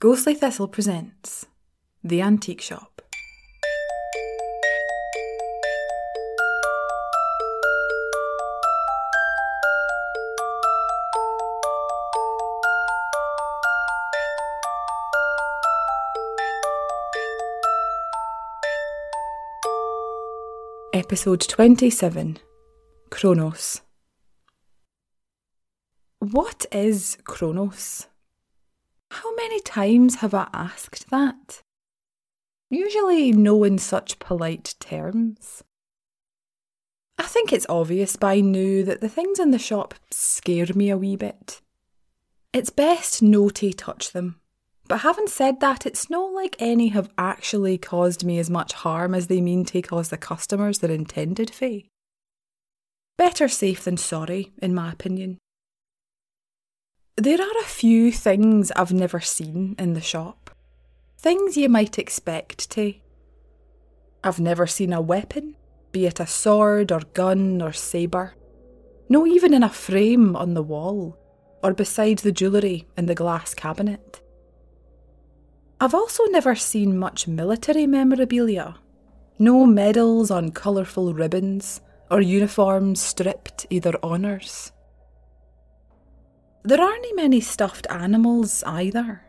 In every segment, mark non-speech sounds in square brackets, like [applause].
Ghostly Thistle presents The Antique Shop. Episode 27 Chronos. What is Chronos? How many times have I asked that? Usually, no in such polite terms. I think it's obvious by now that the things in the shop scare me a wee bit. It's best no to touch them. But having said that, it's not like any have actually caused me as much harm as they mean to cause the customers they're intended for. Better safe than sorry, in my opinion. There are a few things I've never seen in the shop. Things you might expect to. I've never seen a weapon, be it a sword or gun or sabre. No, even in a frame on the wall, or beside the jewellery in the glass cabinet. I've also never seen much military memorabilia. No medals on colourful ribbons, or uniforms stripped either honours. There aren't many stuffed animals either.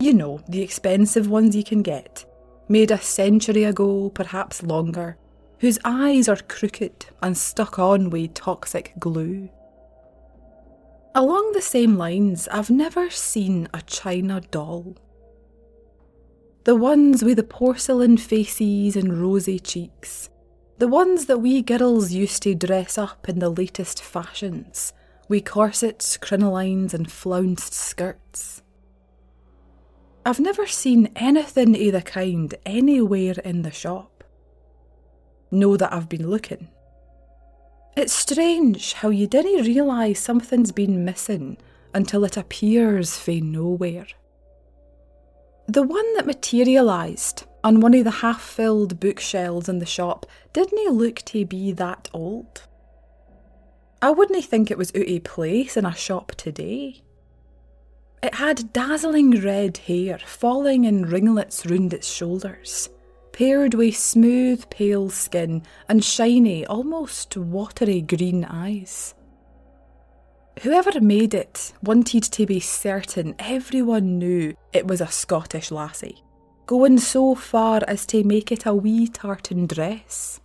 You know, the expensive ones you can get, made a century ago, perhaps longer, whose eyes are crooked and stuck on with toxic glue. Along the same lines, I've never seen a china doll. The ones with the porcelain faces and rosy cheeks, the ones that we girls used to dress up in the latest fashions, with corsets, crinolines, and flounced skirts. I've never seen anything of the kind anywhere in the shop. Know that I've been looking. It's strange how you didn't realise something's been missing until it appears fae nowhere. The one that materialised on one of the half filled bookshelves in the shop didn't look to be that old. I wouldn't think it was out of place in a shop today. It had dazzling red hair falling in ringlets round its shoulders, paired with smooth pale skin and shiny, almost watery green eyes. Whoever made it wanted to be certain everyone knew it was a Scottish lassie, going so far as to make it a wee tartan dress.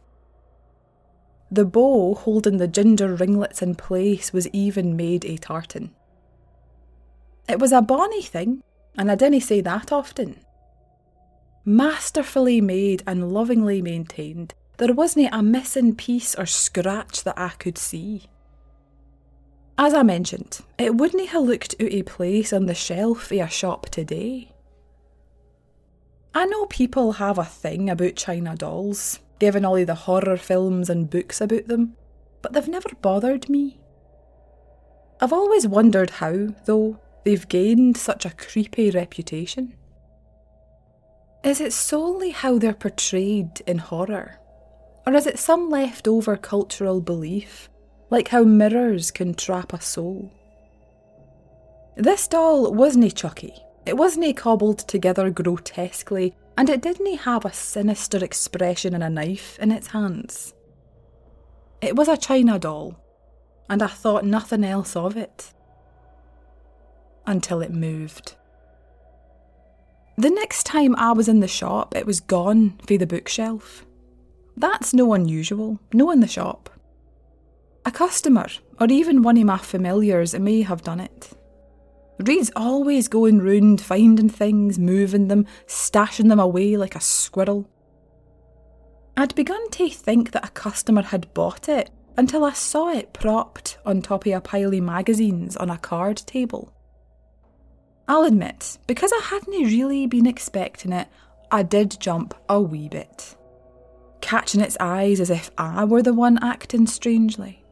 The bow holding the ginger ringlets in place was even made a tartan. It was a bonny thing, and I dinna say that often. Masterfully made and lovingly maintained, there wasn't a missing piece or scratch that I could see. As I mentioned, it wouldn't have looked out of place on the shelf of a shop today. I know people have a thing about China dolls, given all the horror films and books about them, but they've never bothered me. I've always wondered how, though, they've gained such a creepy reputation. Is it solely how they're portrayed in horror? Or is it some leftover cultural belief, like how mirrors can trap a soul? This doll wasn't Chucky. It wasn't cobbled together grotesquely and it didn't have a sinister expression and a knife in its hands. It was a china doll, and I thought nothing else of it. Until it moved. The next time I was in the shop, it was gone for the bookshelf. That's no unusual, no in the shop. A customer, or even one of my familiars, may have done it. Reed's always going round finding things, moving them, stashing them away like a squirrel. I'd begun to think that a customer had bought it until I saw it propped on top of a pile of magazines on a card table. I'll admit, because I hadn't really been expecting it, I did jump a wee bit, catching its eyes as if I were the one acting strangely.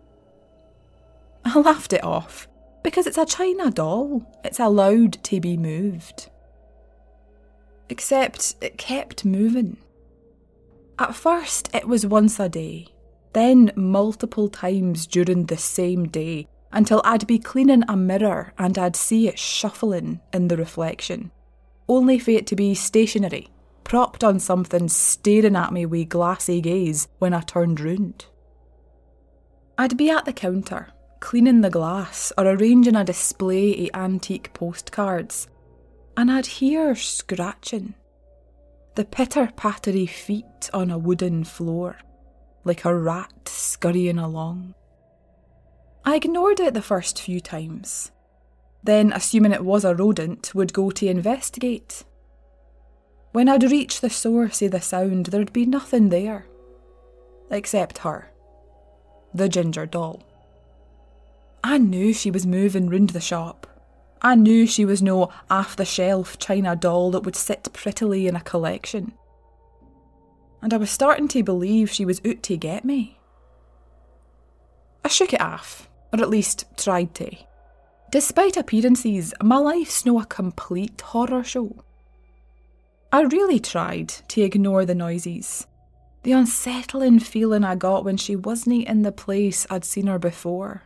I laughed it off because it's a china doll. It's allowed to be moved. Except it kept moving. At first, it was once a day, then multiple times during the same day, until I'd be cleaning a mirror and I'd see it shuffling in the reflection, only for it to be stationary, propped on something staring at me with glassy gaze when I turned round. I'd be at the counter, cleaning the glass or arranging a display of antique postcards, and I'd hear scratching. The pitter pattery feet on a wooden floor, like a rat scurrying along. I ignored it the first few times, then, assuming it was a rodent, would go to investigate. When I'd reach the source of the sound, there'd be nothing there. Except her. The ginger doll. I knew she was moving round the shop. I knew she was no off the shelf china doll that would sit prettily in a collection. And I was starting to believe she was out to get me. I shook it off, or at least tried to. Despite appearances, my life's no a complete horror show. I really tried to ignore the noises, the unsettling feeling I got when she wasn't in the place I'd seen her before.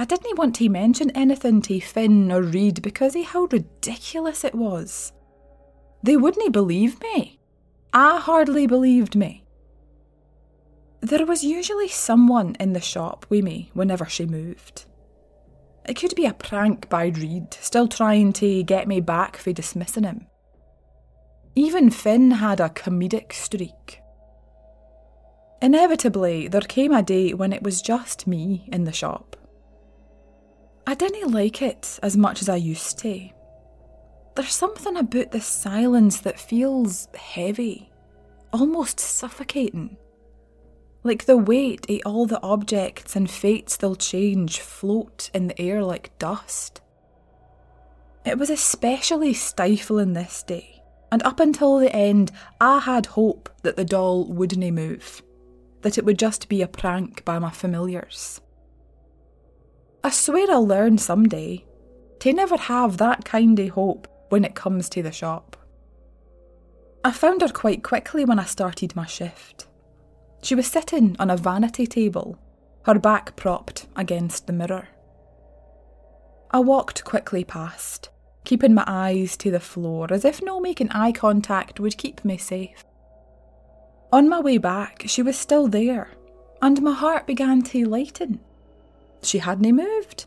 I didn't want to mention anything to Finn or Reed because of how ridiculous it was. They wouldn't believe me. I hardly believed me. There was usually someone in the shop with me whenever she moved. It could be a prank by Reed, still trying to get me back for dismissing him. Even Finn had a comedic streak. Inevitably, there came a day when it was just me in the shop. I didn't like it as much as I used to. There's something about the silence that feels heavy, almost suffocating like the weight of all the objects and fates they'll change float in the air like dust. It was especially stifling this day, and up until the end, I had hope that the doll wouldn't move, that it would just be a prank by my familiars. I swear I'll learn someday to never have that kind of hope when it comes to the shop. I found her quite quickly when I started my shift. She was sitting on a vanity table, her back propped against the mirror. I walked quickly past, keeping my eyes to the floor as if no making eye contact would keep me safe. On my way back, she was still there, and my heart began to lighten. She hadn't moved.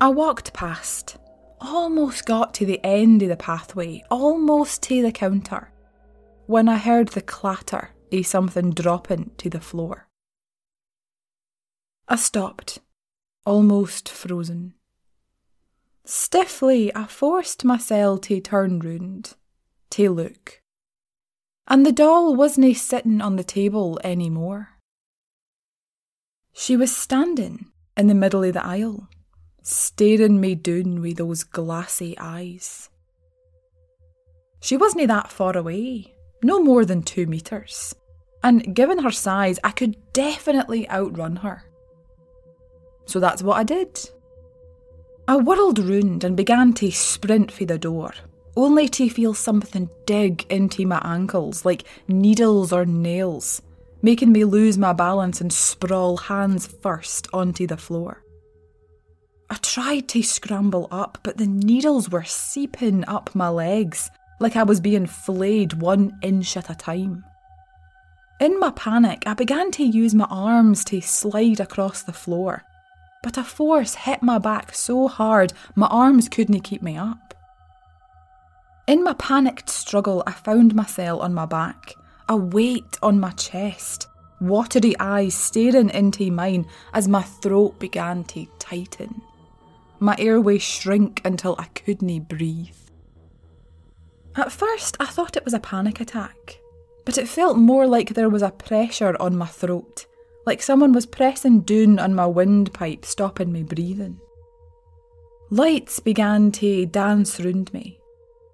I walked past, almost got to the end of the pathway, almost to the counter, when I heard the clatter a something dropping to the floor. I stopped, almost frozen. Stiffly, I forced myself to turn round, to look. And the doll wasn't sitting on the table any more. She was standing in the middle of the aisle, staring me down with those glassy eyes. She wasn't that far away, no more than two metres. And given her size, I could definitely outrun her. So that's what I did. I whirled round and began to sprint for the door, only to feel something dig into my ankles like needles or nails, making me lose my balance and sprawl hands first onto the floor. I tried to scramble up, but the needles were seeping up my legs like I was being flayed one inch at a time. In my panic, I began to use my arms to slide across the floor, but a force hit my back so hard my arms couldn't keep me up. In my panicked struggle, I found myself on my back, a weight on my chest, watery eyes staring into mine as my throat began to tighten. My airway shrink until I couldn't breathe. At first, I thought it was a panic attack, but it felt more like there was a pressure on my throat, like someone was pressing down on my windpipe, stopping me breathing. Lights began to dance round me.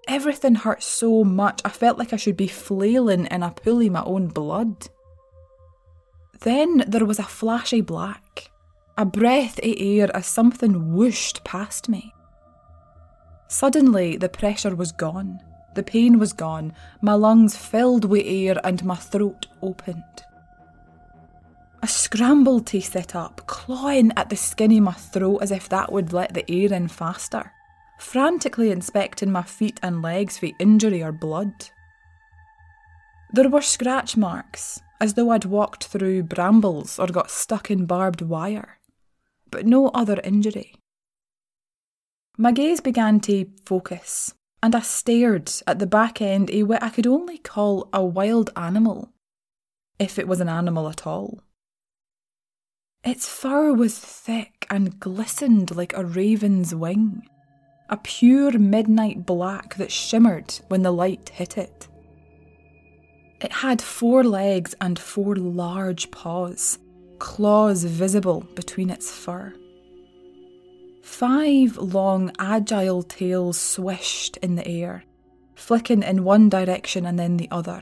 Everything hurt so much I felt like I should be flailing in a pool of my own blood. Then there was a flashy black, a breath of air as something whooshed past me. Suddenly, the pressure was gone. The pain was gone, my lungs filled with air, and my throat opened. I scrambled to sit up, clawing at the skin of my throat as if that would let the air in faster. Frantically inspecting my feet and legs for injury or blood. There were scratch marks, as though I'd walked through brambles or got stuck in barbed wire, but no other injury. My gaze began to focus, and I stared at the back end of what I could only call a wild animal, if it was an animal at all. Its fur was thick and glistened like a raven's wing, a pure midnight black that shimmered when the light hit it. It had four legs and four large paws, claws visible between its fur. Five long, agile tails swished in the air, flicking in one direction and then the other,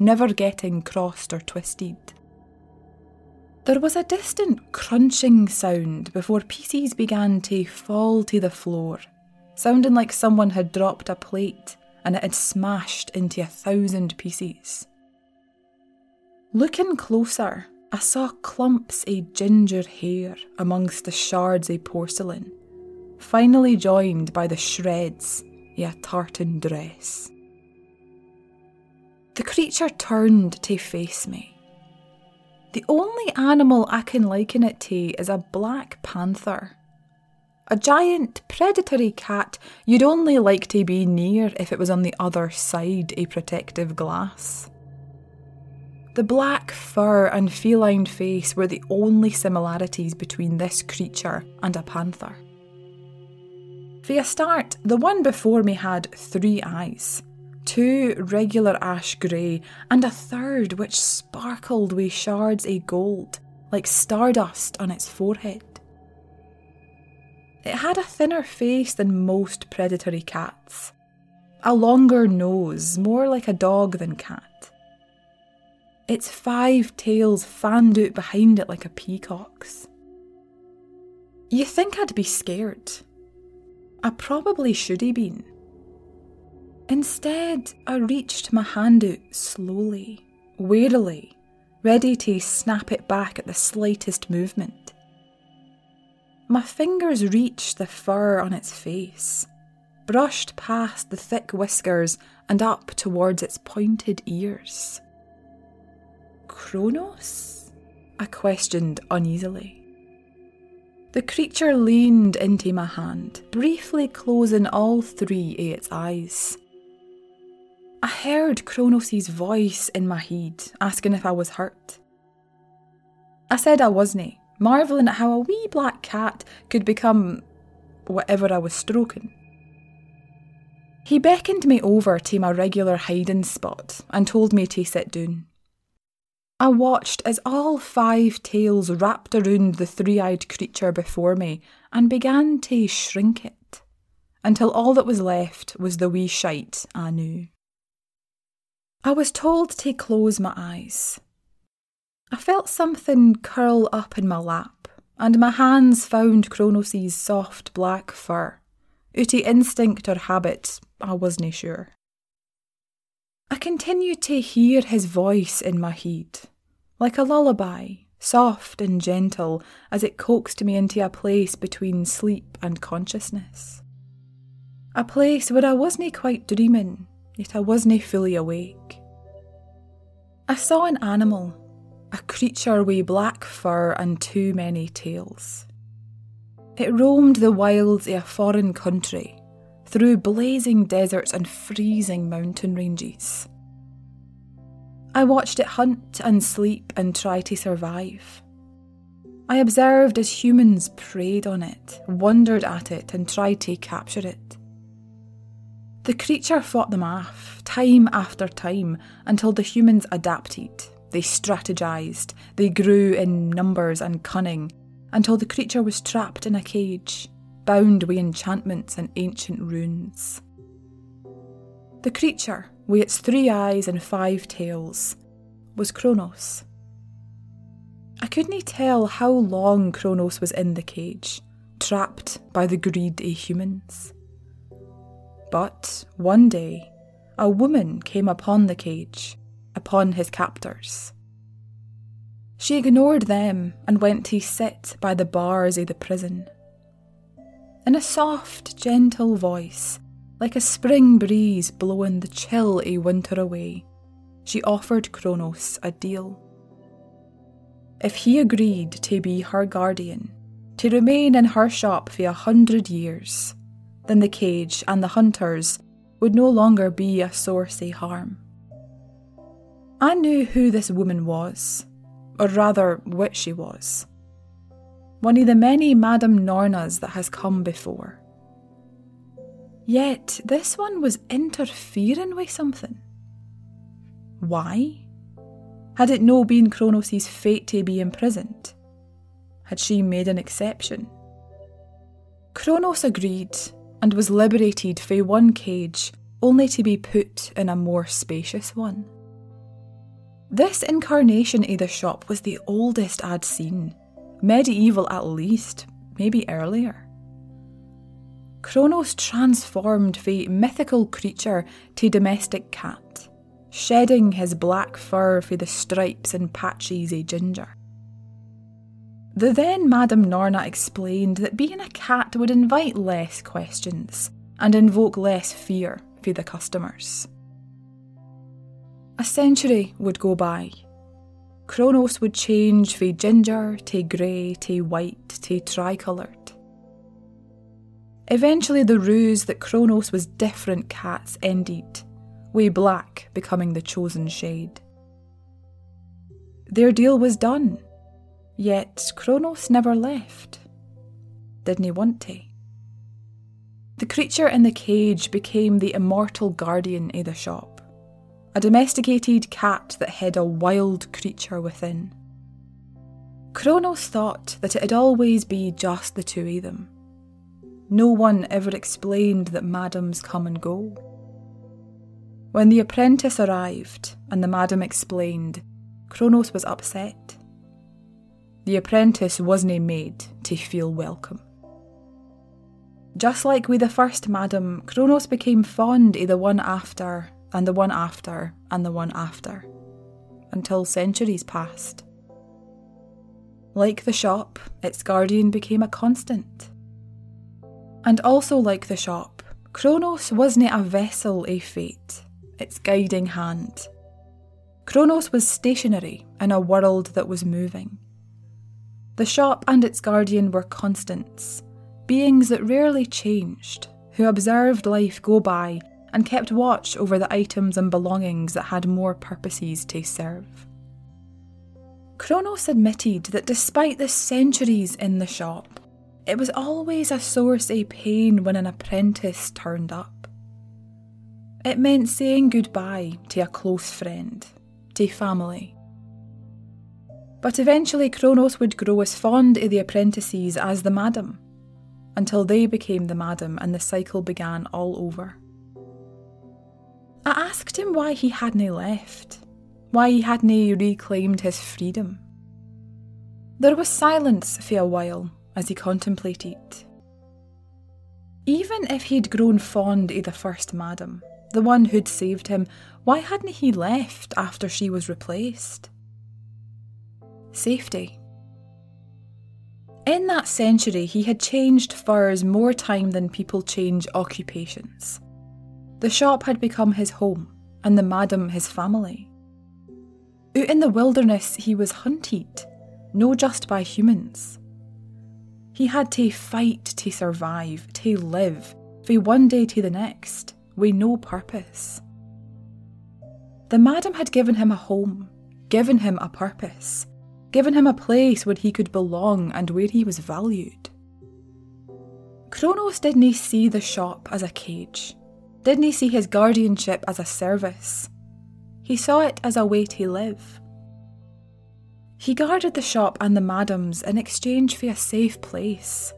never getting crossed or twisted. There was a distant crunching sound before pieces began to fall to the floor, sounding like someone had dropped a plate and it had smashed into a thousand pieces. Looking closer, I saw clumps of ginger hair amongst the shards of porcelain, finally joined by the shreds of a tartan dress. The creature turned to face me the only animal I can liken it to is a black panther. A giant predatory cat you'd only like to be near if it was on the other side a protective glass. The black fur and feline face were the only similarities between this creature and a panther. For a start, the one before me had three eyes two regular ash grey, and a third which sparkled with shards of gold, like stardust on its forehead. It had a thinner face than most predatory cats, a longer nose, more like a dog than cat. Its five tails fanned out behind it like a peacock's. You think I'd be scared? I probably should have been. Instead, I reached my hand out slowly, warily, ready to snap it back at the slightest movement. My fingers reached the fur on its face, brushed past the thick whiskers and up towards its pointed ears. Chronos? I questioned uneasily. The creature leaned into my hand, briefly closing all three of its eyes. I heard Chronos' voice in my head asking if I was hurt. I said I wasn't, marvelling at how a wee black cat could become whatever I was stroking. He beckoned me over to my regular hiding spot and told me to sit down. I watched as all five tails wrapped around the three eyed creature before me and began to shrink it, until all that was left was the wee shite I knew. I was told to close my eyes. I felt something curl up in my lap, and my hands found Chronos' soft black fur. Out instinct or habit, I wasn't sure. I continued to hear his voice in my head, like a lullaby, soft and gentle, as it coaxed me into a place between sleep and consciousness. A place where I wasn't quite dreaming, yet I wasn't fully awake. I saw an animal, a creature with black fur and too many tails. It roamed the wilds of a foreign country, through blazing deserts and freezing mountain ranges. I watched it hunt and sleep and try to survive. I observed as humans preyed on it, wondered at it, and tried to capture it. The creature fought them off, time after time, until the humans adapted. They strategized, they grew in numbers and cunning, until the creature was trapped in a cage, bound with enchantments and ancient runes. The creature, with its three eyes and five tails, was Chronos. I couldn't tell how long Chronos was in the cage, trapped by the greed of humans. But one day, a woman came upon the cage, upon his captors. She ignored them and went to sit by the bars of the prison. In a soft, gentle voice, like a spring breeze blowing the chill o' winter away, she offered Chronos a deal. If he agreed to be her guardian, to remain in her shop for a hundred years, then the cage and the hunters would no longer be a source of harm. I knew who this woman was, or rather, what she was. One of the many Madame Nornas that has come before. Yet this one was interfering with something. Why? Had it no been Chronos' fate to be imprisoned? Had she made an exception? Chronos agreed and was liberated from one cage only to be put in a more spacious one. This incarnation of the shop was the oldest I'd seen, medieval at least, maybe earlier. Chronos transformed the mythical creature to domestic cat, shedding his black fur for the stripes and patches of ginger. The then Madame Norna explained that being a cat would invite less questions and invoke less fear for the customers. A century would go by. Chronos would change from ginger to grey to white to tricoloured. Eventually, the ruse that Chronos was different cats ended, way black becoming the chosen shade. Their deal was done, yet Chronos never left. Didn't he want to? The creature in the cage became the immortal guardian of the shop, a domesticated cat that hid a wild creature within. Chronos thought that it'd always be just the two of them. No one ever explained that madams come and go. When the apprentice arrived and the madam explained, Chronos was upset. The apprentice wasn't made to feel welcome. Just like with the first madam, Chronos became fond of the one after, and the one after, and the one after, until centuries passed. Like the shop, its guardian became a constant. And also like the shop, Chronos wasn't a vessel of fate, its guiding hand. Chronos was stationary in a world that was moving. The shop and its guardian were constants beings that rarely changed, who observed life go by and kept watch over the items and belongings that had more purposes to serve. Chronos admitted that despite the centuries in the shop, it was always a source of pain when an apprentice turned up. It meant saying goodbye to a close friend, to family. But eventually, Chronos would grow as fond of the apprentices as the madam, until they became the madam and the cycle began all over. I asked him why he hadn't left, why he hadn't reclaimed his freedom. There was silence for a while as he contemplated. Even if he'd grown fond of the first madam, the one who'd saved him, why hadn't he left after she was replaced? Safety. In that century, he had changed furs more time than people change occupations. The shop had become his home, and the madam his family. Out in the wilderness, he was hunted, no just by humans. He had to fight to survive, to live, from one day to the next, with no purpose. The madam had given him a home, given him a purpose, given him a place where he could belong and where he was valued. Chronos didn't see the shop as a cage, didn't he see his guardianship as a service. He saw it as a way to live. He guarded the shop and the madams in exchange for a safe place,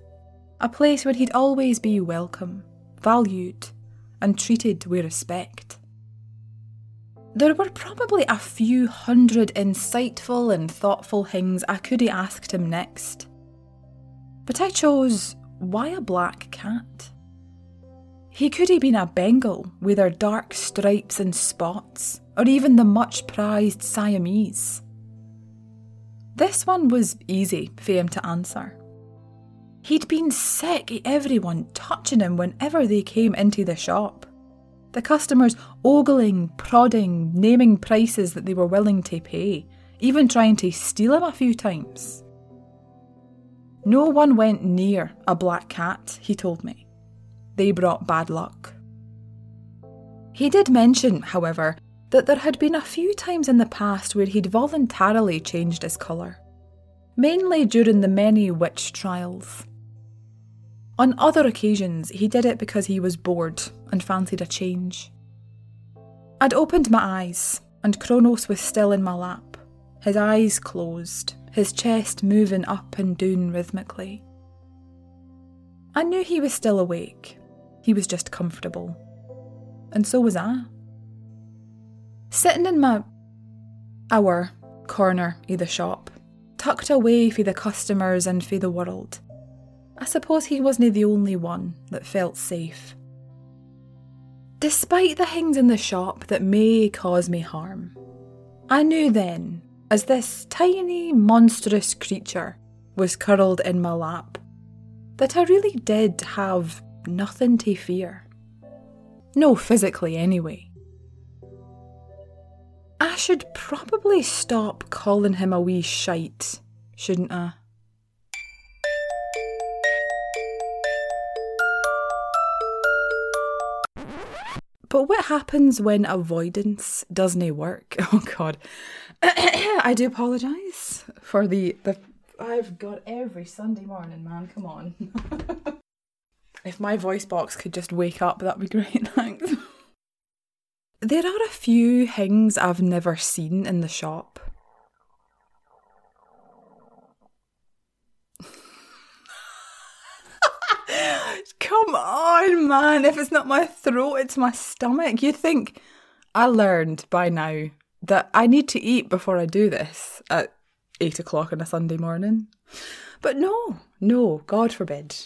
a place where he'd always be welcome, valued, and treated with respect. There were probably a few hundred insightful and thoughtful things I could have asked him next. But I chose why a black cat? He could have been a Bengal with their dark stripes and spots, or even the much prized Siamese. This one was easy for him to answer. He'd been sick of everyone touching him whenever they came into the shop. The customers ogling, prodding, naming prices that they were willing to pay, even trying to steal him a few times. No one went near a black cat, he told me. They brought bad luck. He did mention, however, that there had been a few times in the past where he'd voluntarily changed his colour, mainly during the many witch trials. On other occasions, he did it because he was bored and fancied a change. I'd opened my eyes, and Chronos was still in my lap, his eyes closed, his chest moving up and down rhythmically. I knew he was still awake, he was just comfortable. And so was I. Sitting in my our corner of the shop, tucked away for the customers and for the world, I suppose he wasn't the only one that felt safe. Despite the things in the shop that may cause me harm, I knew then, as this tiny, monstrous creature was curled in my lap, that I really did have nothing to fear. No, physically, anyway. I should probably stop calling him a wee shite, shouldn't I? But what happens when avoidance doesn't work? [laughs] Oh god. [coughs] I do apologise for the, the I've got every Sunday morning, man, come on. [laughs] if my voice box could just wake up, that'd be great, [laughs] thanks. there are a few things I've never seen in the shop. [laughs] Come on, man. If it's not my throat, it's my stomach. You think I learned by now that I need to eat before I do this at eight o'clock on a Sunday morning? But no, no, God forbid.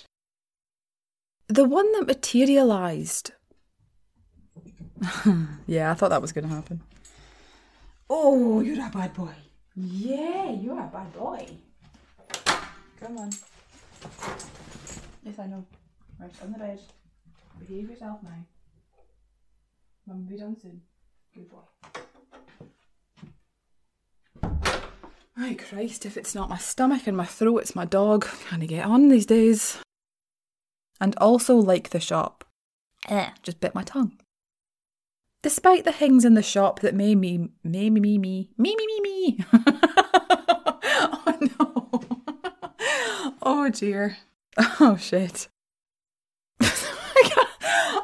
The one that materialised. [laughs] yeah, I thought that was going to happen. Oh, you're a bad boy. Yeah, you're a bad boy. Come on. Yes, I know. Right, on the bed. Behave yourself now. Mum will be done soon. Good boy. My Christ, if it's not my stomach and my throat, it's my dog. Can I get on these days? And also like the shop. Eh, just bit my tongue. Despite the things in the shop that made me, made me, me, me, me, me, me, me. [laughs] oh no. oh dear. Oh shit. [laughs] I can't.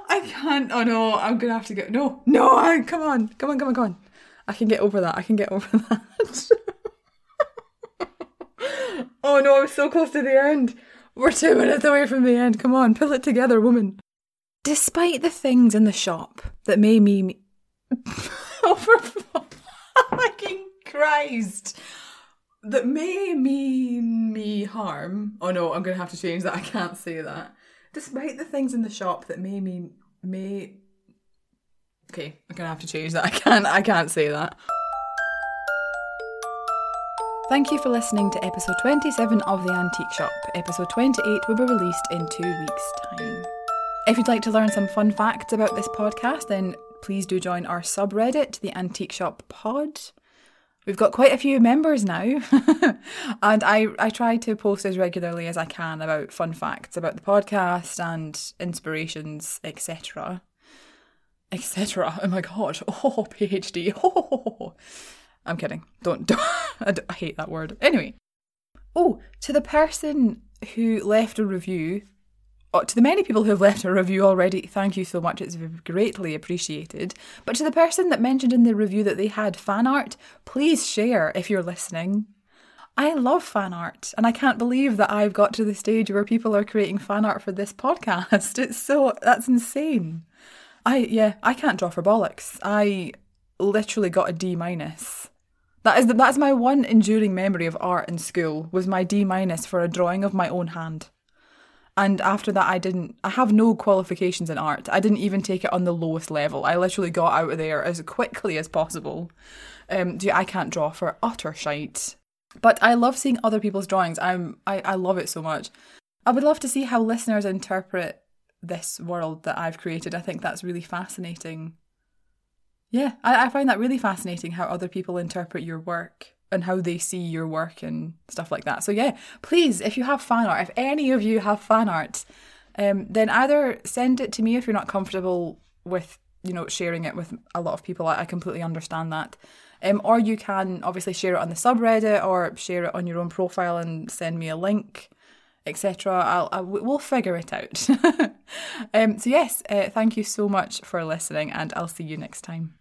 I can't. Oh no, I'm gonna have to go. No, no, I, come on, come on, come on, come on. I can get over that. I can get over [laughs] that. oh no, I'm so close to the end. We're two minutes away from the end. Come on, pull it together, woman. Despite the things in the shop that made me. [laughs] oh, for fucking Christ! That may mean me harm. Oh no, I'm gonna have to change that. I can't say that. Despite the things in the shop that may me may. Okay, I'm gonna have to change that. I can't. I can't say that. Thank you for listening to episode 27 of The Antique Shop. Episode 28 will be released in two weeks' time. If you'd like to learn some fun facts about this podcast, then please do join our subreddit, The Antique Shop Pod. We've got quite a few members now, [laughs] and I, I try to post as regularly as I can about fun facts about the podcast and inspirations, etc. etc. Oh my god! [laughs] Oh, PhD! [laughs] Oh. I'm kidding. Don't, don't [laughs] I, hate that word. Anyway. Oh, to the person who left a review, oh, to the many people who have left a review already, thank you so much. It's greatly appreciated. But to the person that mentioned in the review that they had fan art, please share if you're listening. I love fan art, and I can't believe that I've got to the stage where people are creating fan art for this [laughs] podcast. It's so that's insane. I yeah, I can't draw for bollocks. I literally got a D minus that is the, that's my one enduring memory of art in school was my D minus for a drawing of my own hand. And after that, I didn't. I have no qualifications in art. I didn't even take it on the lowest level. I literally got out of there as quickly as possible. Um, I can't draw for utter shite. But I love seeing other people's drawings. I'm. I, I love it so much. I would love to see how listeners interpret this world that I've created. I think that's really fascinating. Yeah, I, I find that really fascinating how other people interpret your work and how they see your work and stuff like that. So yeah, please, if you have fan art, if any of you have fan art, um, then either send it to me if you're not comfortable with you know sharing it with a lot of people. I, I completely understand that. Um, or you can obviously share it on the subreddit or share it on your own profile and send me a link etc. I'll, I'll, we'll figure it out. [laughs] um, so yes, uh, thank you so much for listening, and I'll see you next time.